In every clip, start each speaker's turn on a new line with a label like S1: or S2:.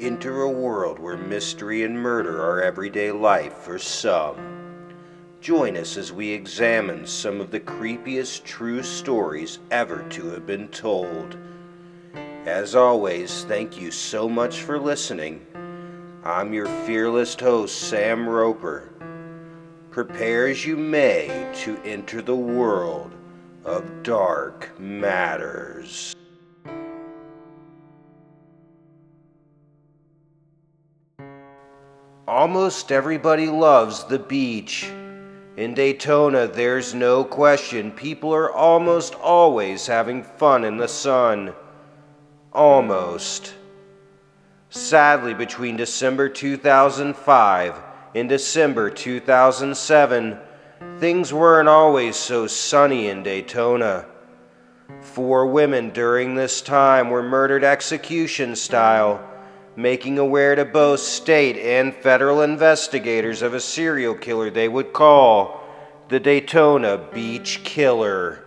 S1: enter a world where mystery and murder are everyday life for some. Join us as we examine some of the creepiest true stories ever to have been told. As always, thank you so much for listening. I'm your fearless host, Sam Roper. Prepare as you may to enter the world of dark matters. Almost everybody loves the beach. In Daytona, there's no question people are almost always having fun in the sun. Almost. Sadly, between December 2005 and December 2007, things weren't always so sunny in Daytona. Four women during this time were murdered execution style making aware to both state and federal investigators of a serial killer they would call the Daytona Beach Killer.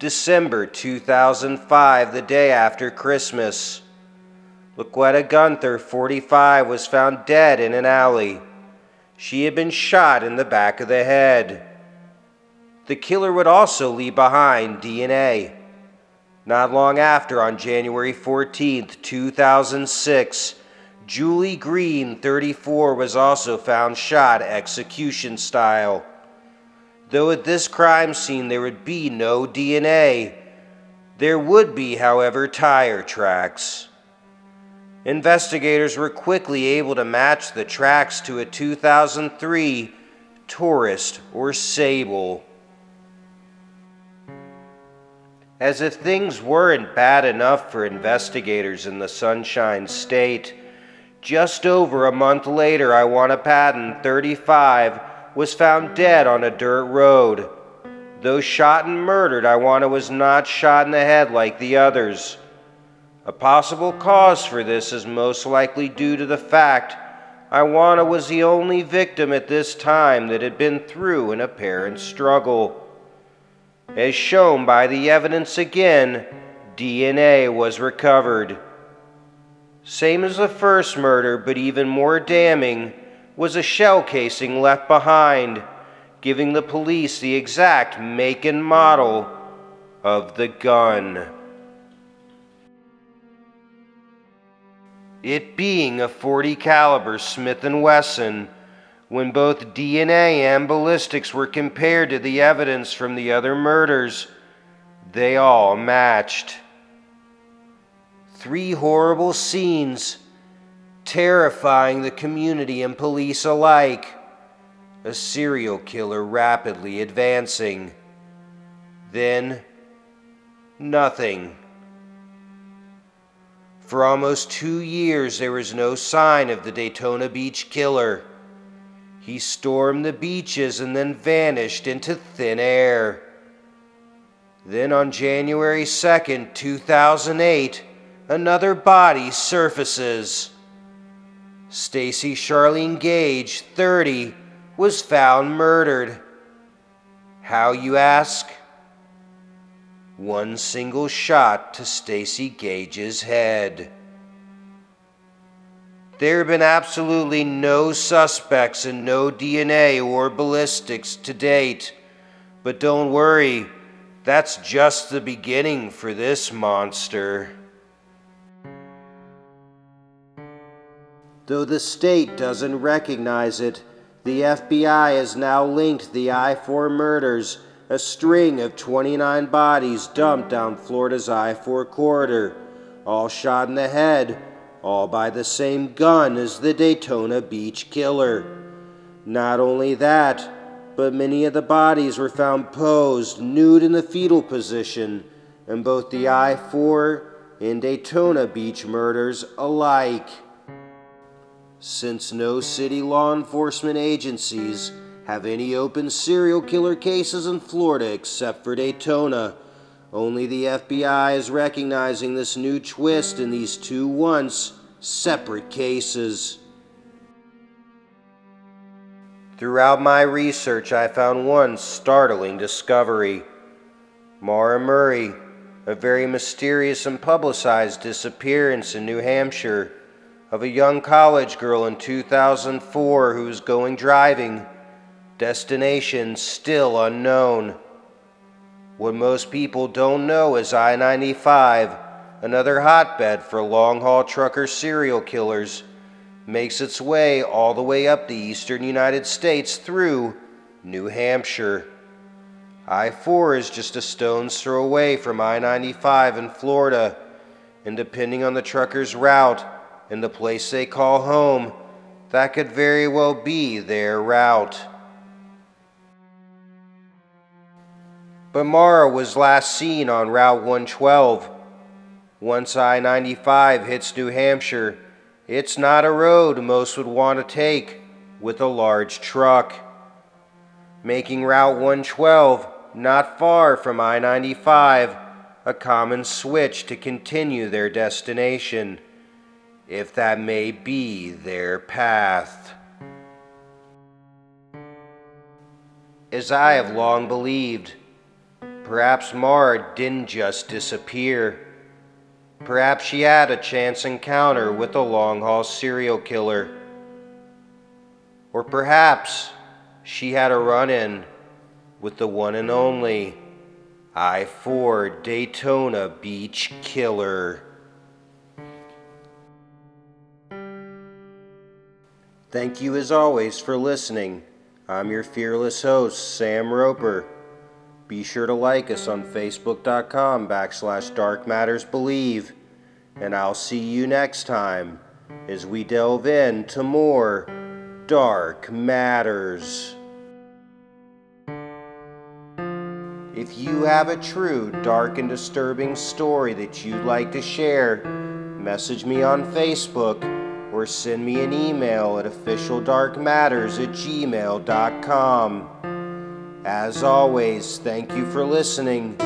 S1: December 2005, the day after Christmas. Laquetta Gunther, 45, was found dead in an alley. She had been shot in the back of the head. The killer would also leave behind DNA. Not long after, on January 14, 2006, Julie Green, 34, was also found shot execution style. Though at this crime scene there would be no DNA, there would be, however, tire tracks. Investigators were quickly able to match the tracks to a 2003 Taurus or Sable as if things weren't bad enough for investigators in the Sunshine State. Just over a month later, Iwana Patton, 35, was found dead on a dirt road. Though shot and murdered, Iwana was not shot in the head like the others. A possible cause for this is most likely due to the fact Iwana was the only victim at this time that had been through an apparent struggle. As shown by the evidence again, DNA was recovered. Same as the first murder, but even more damning, was a shell casing left behind, giving the police the exact make and model of the gun. It being a 40 caliber Smith & Wesson when both DNA and ballistics were compared to the evidence from the other murders, they all matched. Three horrible scenes, terrifying the community and police alike. A serial killer rapidly advancing. Then, nothing. For almost two years, there was no sign of the Daytona Beach killer. He stormed the beaches and then vanished into thin air. Then on January 2nd, 2008, another body surfaces. Stacy Charlene Gage, 30, was found murdered. How, you ask? One single shot to Stacy Gage's head. There have been absolutely no suspects and no DNA or ballistics to date. But don't worry, that's just the beginning for this monster. Though the state doesn't recognize it, the FBI has now linked the I 4 murders, a string of 29 bodies dumped down Florida's I 4 corridor, all shot in the head all by the same gun as the Daytona Beach killer. Not only that, but many of the bodies were found posed nude in the fetal position, and both the I 4 and Daytona Beach murders alike. Since no city law enforcement agencies have any open serial killer cases in Florida except for Daytona, only the FBI is recognizing this new twist in these two once separate cases. Throughout my research, I found one startling discovery. Mara Murray, a very mysterious and publicized disappearance in New Hampshire of a young college girl in 2004 who was going driving, destination still unknown. What most people don't know is I 95, another hotbed for long haul trucker serial killers, makes its way all the way up the eastern United States through New Hampshire. I 4 is just a stone's throw away from I 95 in Florida, and depending on the trucker's route and the place they call home, that could very well be their route. But Mara was last seen on Route 112. Once I 95 hits New Hampshire, it's not a road most would want to take with a large truck. Making Route 112 not far from I 95 a common switch to continue their destination, if that may be their path. As I have long believed, perhaps Mara didn't just disappear. Perhaps she had a chance encounter with a long haul serial killer. Or perhaps she had a run in with the one and only I 4 Daytona Beach Killer. Thank you as always for listening. I'm your fearless host, Sam Roper. Be sure to like us on facebook.com backslash dark matters believe, and I'll see you next time as we delve into more dark matters. If you have a true, dark, and disturbing story that you'd like to share, message me on Facebook or send me an email at officialdarkmatters at gmail.com. As always, thank you for listening.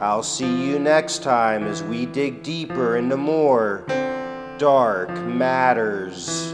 S1: I'll see you next time as we dig deeper into more dark matters.